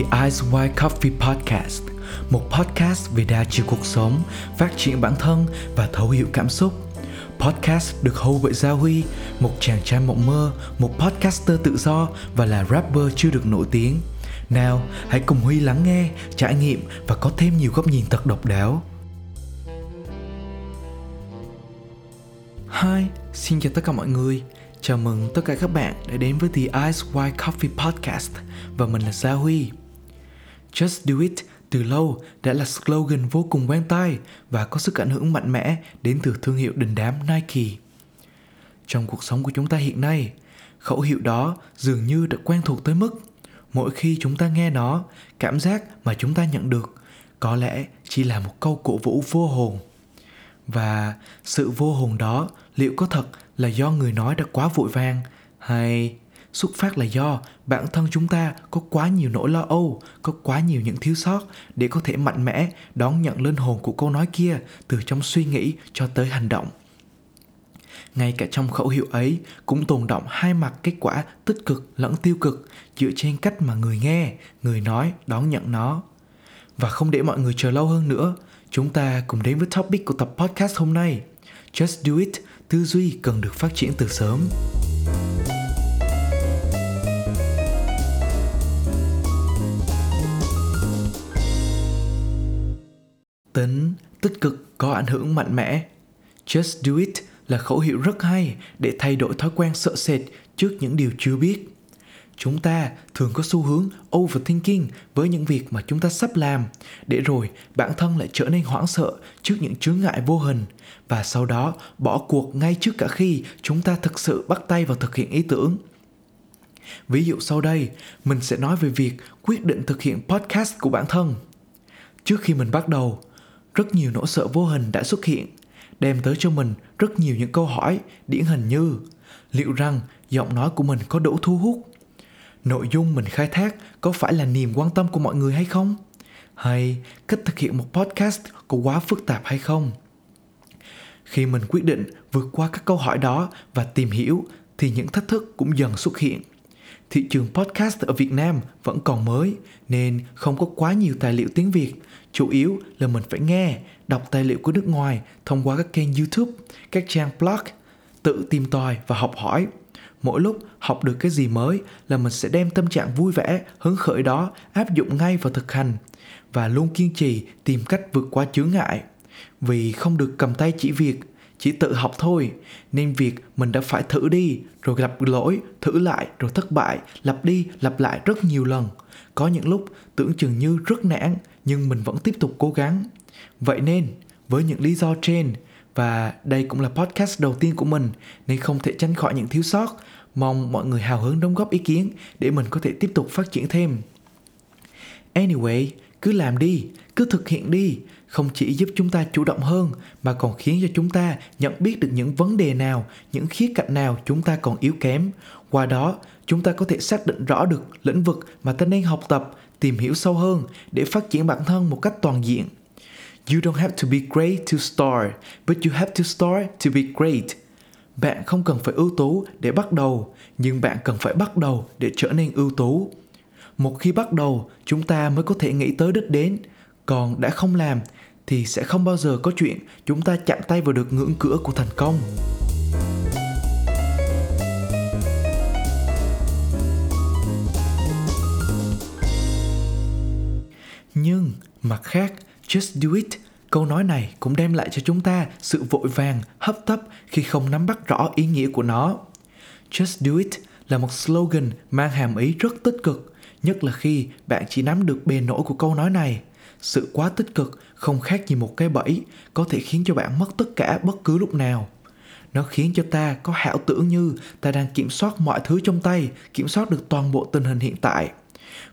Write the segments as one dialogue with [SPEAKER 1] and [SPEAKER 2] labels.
[SPEAKER 1] The Eyes Wide Coffee Podcast, một podcast về đa chiều cuộc sống, phát triển bản thân và thấu hiểu cảm xúc. Podcast được hầu bởi Gia Huy, một chàng trai mộng mơ, một podcaster tự do và là rapper chưa được nổi tiếng. Nào, hãy cùng Huy lắng nghe, trải nghiệm và có thêm nhiều góc nhìn thật độc đáo. Hi, xin chào tất cả mọi người. Chào mừng tất cả các bạn đã đến với The Eyes Wide Coffee Podcast và mình là Gia Huy. Just Do It từ lâu đã là slogan vô cùng quen tai và có sức ảnh hưởng mạnh mẽ đến từ thương hiệu đình đám Nike. Trong cuộc sống của chúng ta hiện nay, khẩu hiệu đó dường như đã quen thuộc tới mức mỗi khi chúng ta nghe nó, cảm giác mà chúng ta nhận được có lẽ chỉ là một câu cổ vũ vô hồn. Và sự vô hồn đó liệu có thật là do người nói đã quá vội vàng hay xuất phát là do bản thân chúng ta có quá nhiều nỗi lo âu, có quá nhiều những thiếu sót để có thể mạnh mẽ đón nhận linh hồn của câu nói kia từ trong suy nghĩ cho tới hành động. Ngay cả trong khẩu hiệu ấy cũng tồn động hai mặt kết quả tích cực lẫn tiêu cực dựa trên cách mà người nghe, người nói đón nhận nó. Và không để mọi người chờ lâu hơn nữa, chúng ta cùng đến với topic của tập podcast hôm nay. Just do it, tư duy cần được phát triển từ sớm. Tính tích cực có ảnh hưởng mạnh mẽ. Just do it là khẩu hiệu rất hay để thay đổi thói quen sợ sệt trước những điều chưa biết. Chúng ta thường có xu hướng overthinking với những việc mà chúng ta sắp làm, để rồi bản thân lại trở nên hoảng sợ trước những chướng ngại vô hình và sau đó bỏ cuộc ngay trước cả khi chúng ta thực sự bắt tay vào thực hiện ý tưởng. Ví dụ sau đây, mình sẽ nói về việc quyết định thực hiện podcast của bản thân. Trước khi mình bắt đầu, rất nhiều nỗi sợ vô hình đã xuất hiện, đem tới cho mình rất nhiều những câu hỏi điển hình như, liệu rằng giọng nói của mình có đủ thu hút? Nội dung mình khai thác có phải là niềm quan tâm của mọi người hay không? Hay cách thực hiện một podcast có quá phức tạp hay không? Khi mình quyết định vượt qua các câu hỏi đó và tìm hiểu, thì những thách thức cũng dần xuất hiện. Thị trường podcast ở Việt Nam vẫn còn mới, nên không có quá nhiều tài liệu tiếng Việt. Chủ yếu là mình phải nghe, đọc tài liệu của nước ngoài thông qua các kênh YouTube, các trang blog, tự tìm tòi và học hỏi. Mỗi lúc học được cái gì mới là mình sẽ đem tâm trạng vui vẻ, hứng khởi đó áp dụng ngay vào thực hành và luôn kiên trì tìm cách vượt qua chướng ngại. Vì không được cầm tay chỉ việc chỉ tự học thôi nên việc mình đã phải thử đi rồi gặp lỗi thử lại rồi thất bại lặp đi lặp lại rất nhiều lần có những lúc tưởng chừng như rất nản nhưng mình vẫn tiếp tục cố gắng. Vậy nên, với những lý do trên, và đây cũng là podcast đầu tiên của mình, nên không thể tránh khỏi những thiếu sót. Mong mọi người hào hứng đóng góp ý kiến để mình có thể tiếp tục phát triển thêm. Anyway, cứ làm đi, cứ thực hiện đi. Không chỉ giúp chúng ta chủ động hơn, mà còn khiến cho chúng ta nhận biết được những vấn đề nào, những khía cạnh nào chúng ta còn yếu kém qua đó, chúng ta có thể xác định rõ được lĩnh vực mà ta nên học tập, tìm hiểu sâu hơn để phát triển bản thân một cách toàn diện. You don't have to be great to start, but you have to start to be great. Bạn không cần phải ưu tú để bắt đầu, nhưng bạn cần phải bắt đầu để trở nên ưu tú. Một khi bắt đầu, chúng ta mới có thể nghĩ tới đích đến. Còn đã không làm, thì sẽ không bao giờ có chuyện chúng ta chạm tay vào được ngưỡng cửa của thành công. Nhưng mặt khác, just do it. Câu nói này cũng đem lại cho chúng ta sự vội vàng, hấp tấp khi không nắm bắt rõ ý nghĩa của nó. Just do it là một slogan mang hàm ý rất tích cực, nhất là khi bạn chỉ nắm được bề nổi của câu nói này. Sự quá tích cực không khác gì một cái bẫy, có thể khiến cho bạn mất tất cả bất cứ lúc nào. Nó khiến cho ta có hảo tưởng như ta đang kiểm soát mọi thứ trong tay, kiểm soát được toàn bộ tình hình hiện tại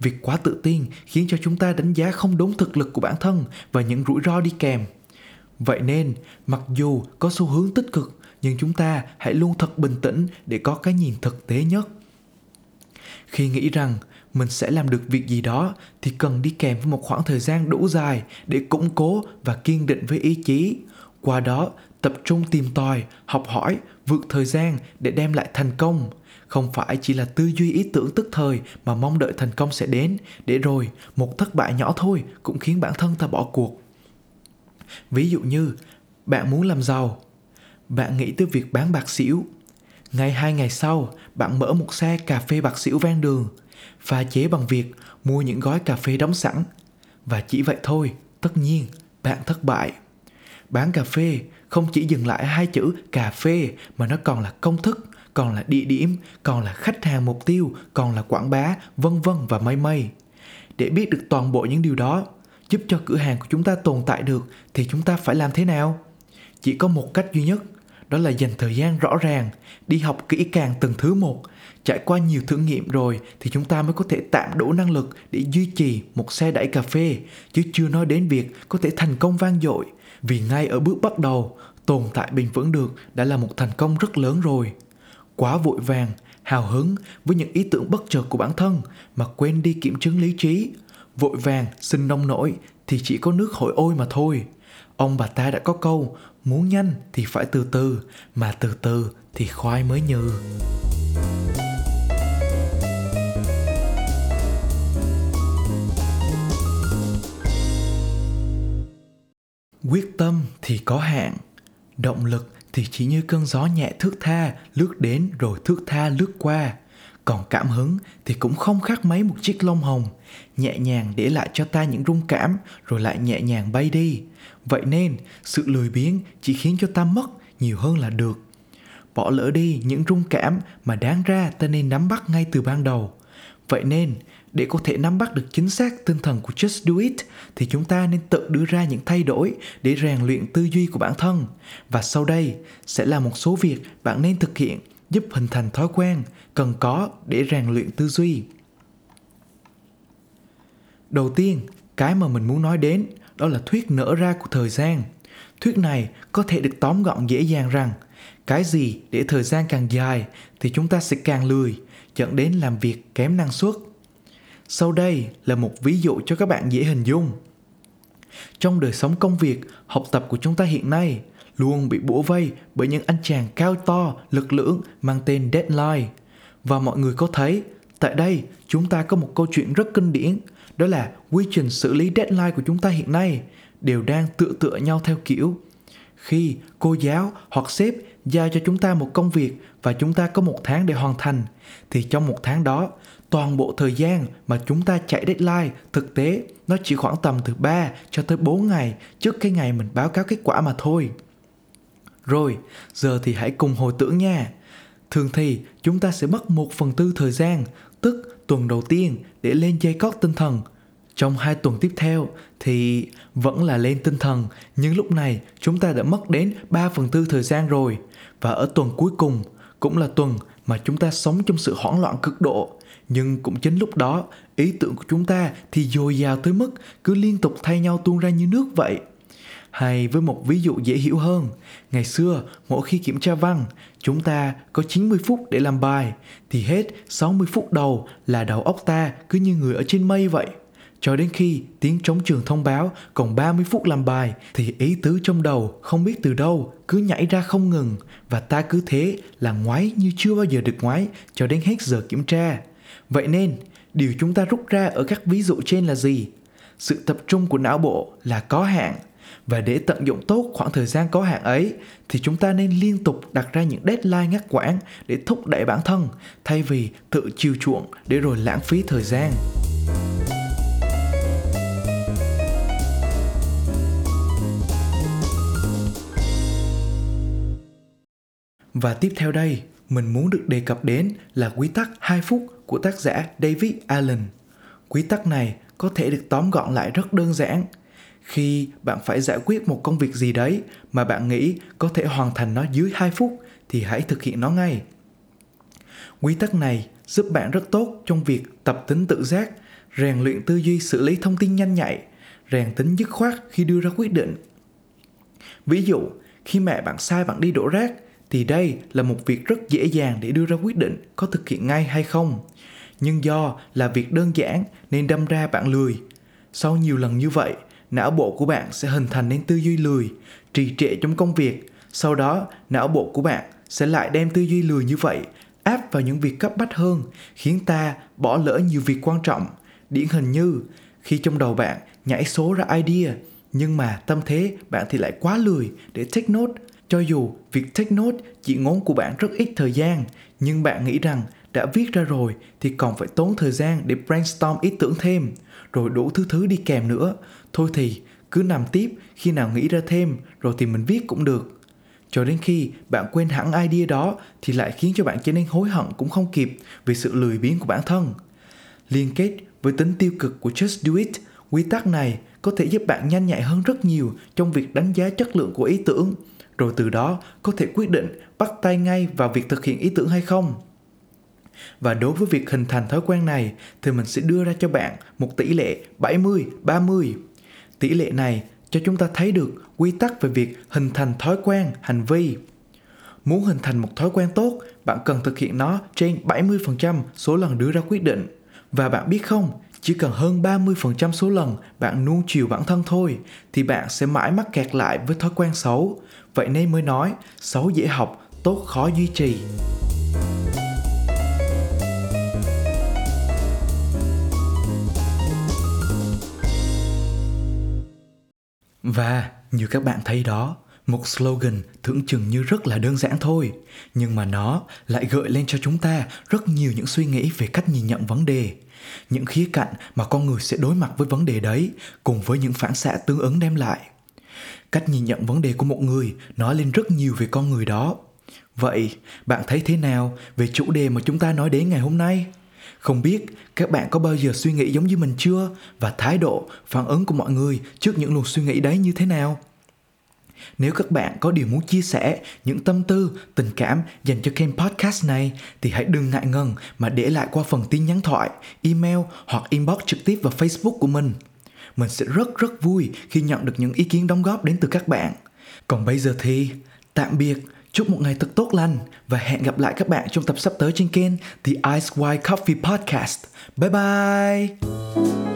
[SPEAKER 1] việc quá tự tin khiến cho chúng ta đánh giá không đúng thực lực của bản thân và những rủi ro đi kèm. Vậy nên, mặc dù có xu hướng tích cực, nhưng chúng ta hãy luôn thật bình tĩnh để có cái nhìn thực tế nhất. Khi nghĩ rằng mình sẽ làm được việc gì đó thì cần đi kèm với một khoảng thời gian đủ dài để củng cố và kiên định với ý chí. Qua đó, tập trung tìm tòi, học hỏi, vượt thời gian để đem lại thành công không phải chỉ là tư duy ý tưởng tức thời mà mong đợi thành công sẽ đến. Để rồi, một thất bại nhỏ thôi cũng khiến bản thân ta bỏ cuộc. Ví dụ như, bạn muốn làm giàu. Bạn nghĩ tới việc bán bạc xỉu. Ngày hai ngày sau, bạn mở một xe cà phê bạc xỉu ven đường, pha chế bằng việc mua những gói cà phê đóng sẵn. Và chỉ vậy thôi, tất nhiên, bạn thất bại. Bán cà phê không chỉ dừng lại hai chữ cà phê mà nó còn là công thức còn là địa điểm, còn là khách hàng mục tiêu, còn là quảng bá, vân vân và mây mây. Để biết được toàn bộ những điều đó, giúp cho cửa hàng của chúng ta tồn tại được, thì chúng ta phải làm thế nào? Chỉ có một cách duy nhất, đó là dành thời gian rõ ràng, đi học kỹ càng từng thứ một. Trải qua nhiều thử nghiệm rồi, thì chúng ta mới có thể tạm đủ năng lực để duy trì một xe đẩy cà phê, chứ chưa nói đến việc có thể thành công vang dội. Vì ngay ở bước bắt đầu, tồn tại bền vững được đã là một thành công rất lớn rồi quá vội vàng, hào hứng với những ý tưởng bất chợt của bản thân mà quên đi kiểm chứng lý trí. Vội vàng, xin nông nổi thì chỉ có nước hội ôi mà thôi. Ông bà ta đã có câu, muốn nhanh thì phải từ từ, mà từ từ thì khoai mới nhừ. Quyết tâm thì có hạn, động lực thì chỉ như cơn gió nhẹ thước tha, lướt đến rồi thước tha lướt qua. Còn cảm hứng thì cũng không khác mấy một chiếc lông hồng. Nhẹ nhàng để lại cho ta những rung cảm, rồi lại nhẹ nhàng bay đi. Vậy nên, sự lười biếng chỉ khiến cho ta mất nhiều hơn là được. Bỏ lỡ đi những rung cảm mà đáng ra ta nên nắm bắt ngay từ ban đầu vậy nên, để có thể nắm bắt được chính xác tinh thần của just do it, thì chúng ta nên tự đưa ra những thay đổi để rèn luyện tư duy của bản thân. Và sau đây sẽ là một số việc bạn nên thực hiện giúp hình thành thói quen cần có để rèn luyện tư duy. Đầu tiên, cái mà mình muốn nói đến đó là thuyết nở ra của thời gian. Thuyết này có thể được tóm gọn dễ dàng rằng cái gì để thời gian càng dài thì chúng ta sẽ càng lười dẫn đến làm việc kém năng suất. Sau đây là một ví dụ cho các bạn dễ hình dung. Trong đời sống công việc, học tập của chúng ta hiện nay luôn bị bủa vây bởi những anh chàng cao to, lực lưỡng, mang tên deadline. Và mọi người có thấy, tại đây chúng ta có một câu chuyện rất kinh điển, đó là quy trình xử lý deadline của chúng ta hiện nay đều đang tựa tựa nhau theo kiểu. Khi cô giáo hoặc sếp giao cho chúng ta một công việc và chúng ta có một tháng để hoàn thành thì trong một tháng đó toàn bộ thời gian mà chúng ta chạy deadline thực tế nó chỉ khoảng tầm từ 3 cho tới 4 ngày trước cái ngày mình báo cáo kết quả mà thôi. Rồi, giờ thì hãy cùng hồi tưởng nha. Thường thì chúng ta sẽ mất 1 phần tư thời gian, tức tuần đầu tiên để lên dây cót tinh thần. Trong hai tuần tiếp theo thì vẫn là lên tinh thần, nhưng lúc này chúng ta đã mất đến 3 phần tư thời gian rồi. Và ở tuần cuối cùng cũng là tuần mà chúng ta sống trong sự hoảng loạn cực độ nhưng cũng chính lúc đó ý tưởng của chúng ta thì dồi dào tới mức cứ liên tục thay nhau tuôn ra như nước vậy hay với một ví dụ dễ hiểu hơn, ngày xưa mỗi khi kiểm tra văn, chúng ta có 90 phút để làm bài, thì hết 60 phút đầu là đầu óc ta cứ như người ở trên mây vậy. Cho đến khi tiếng trống trường thông báo còn 30 phút làm bài thì ý tứ trong đầu không biết từ đâu cứ nhảy ra không ngừng và ta cứ thế là ngoái như chưa bao giờ được ngoái cho đến hết giờ kiểm tra. Vậy nên, điều chúng ta rút ra ở các ví dụ trên là gì? Sự tập trung của não bộ là có hạn và để tận dụng tốt khoảng thời gian có hạn ấy thì chúng ta nên liên tục đặt ra những deadline ngắt quãng để thúc đẩy bản thân thay vì tự chiều chuộng để rồi lãng phí thời gian. Và tiếp theo đây, mình muốn được đề cập đến là quy tắc 2 phút của tác giả David Allen. Quy tắc này có thể được tóm gọn lại rất đơn giản. Khi bạn phải giải quyết một công việc gì đấy mà bạn nghĩ có thể hoàn thành nó dưới 2 phút thì hãy thực hiện nó ngay. Quy tắc này giúp bạn rất tốt trong việc tập tính tự giác, rèn luyện tư duy xử lý thông tin nhanh nhạy, rèn tính dứt khoát khi đưa ra quyết định. Ví dụ, khi mẹ bạn sai bạn đi đổ rác thì đây là một việc rất dễ dàng để đưa ra quyết định có thực hiện ngay hay không. Nhưng do là việc đơn giản nên đâm ra bạn lười. Sau nhiều lần như vậy, não bộ của bạn sẽ hình thành nên tư duy lười, trì trệ trong công việc. Sau đó, não bộ của bạn sẽ lại đem tư duy lười như vậy áp vào những việc cấp bách hơn, khiến ta bỏ lỡ nhiều việc quan trọng. Điển hình như, khi trong đầu bạn nhảy số ra idea, nhưng mà tâm thế bạn thì lại quá lười để take note cho dù việc take note chỉ ngốn của bạn rất ít thời gian, nhưng bạn nghĩ rằng đã viết ra rồi thì còn phải tốn thời gian để brainstorm ý tưởng thêm, rồi đủ thứ thứ đi kèm nữa. Thôi thì, cứ nằm tiếp, khi nào nghĩ ra thêm, rồi thì mình viết cũng được. Cho đến khi bạn quên hẳn idea đó thì lại khiến cho bạn trở nên hối hận cũng không kịp vì sự lười biếng của bản thân. Liên kết với tính tiêu cực của just do it, quy tắc này có thể giúp bạn nhanh nhạy hơn rất nhiều trong việc đánh giá chất lượng của ý tưởng rồi từ đó có thể quyết định bắt tay ngay vào việc thực hiện ý tưởng hay không và đối với việc hình thành thói quen này thì mình sẽ đưa ra cho bạn một tỷ lệ 70 30. Tỷ lệ này cho chúng ta thấy được quy tắc về việc hình thành thói quen hành vi. Muốn hình thành một thói quen tốt, bạn cần thực hiện nó trên 70% số lần đưa ra quyết định. Và bạn biết không, chỉ cần hơn 30% số lần bạn nuông chiều bản thân thôi thì bạn sẽ mãi mắc kẹt lại với thói quen xấu. Vậy nên mới nói, xấu dễ học, tốt khó duy trì. Và như các bạn thấy đó, một slogan tưởng chừng như rất là đơn giản thôi, nhưng mà nó lại gợi lên cho chúng ta rất nhiều những suy nghĩ về cách nhìn nhận vấn đề, những khía cạnh mà con người sẽ đối mặt với vấn đề đấy cùng với những phản xạ tương ứng đem lại. Cách nhìn nhận vấn đề của một người nói lên rất nhiều về con người đó. Vậy, bạn thấy thế nào về chủ đề mà chúng ta nói đến ngày hôm nay? Không biết các bạn có bao giờ suy nghĩ giống như mình chưa và thái độ, phản ứng của mọi người trước những luồng suy nghĩ đấy như thế nào? Nếu các bạn có điều muốn chia sẻ những tâm tư, tình cảm dành cho kênh podcast này thì hãy đừng ngại ngần mà để lại qua phần tin nhắn thoại, email hoặc inbox trực tiếp vào Facebook của mình. Mình sẽ rất rất vui khi nhận được những ý kiến đóng góp đến từ các bạn. Còn bây giờ thì tạm biệt Chúc một ngày thật tốt lành và hẹn gặp lại các bạn trong tập sắp tới trên kênh The Ice White Coffee Podcast. Bye bye!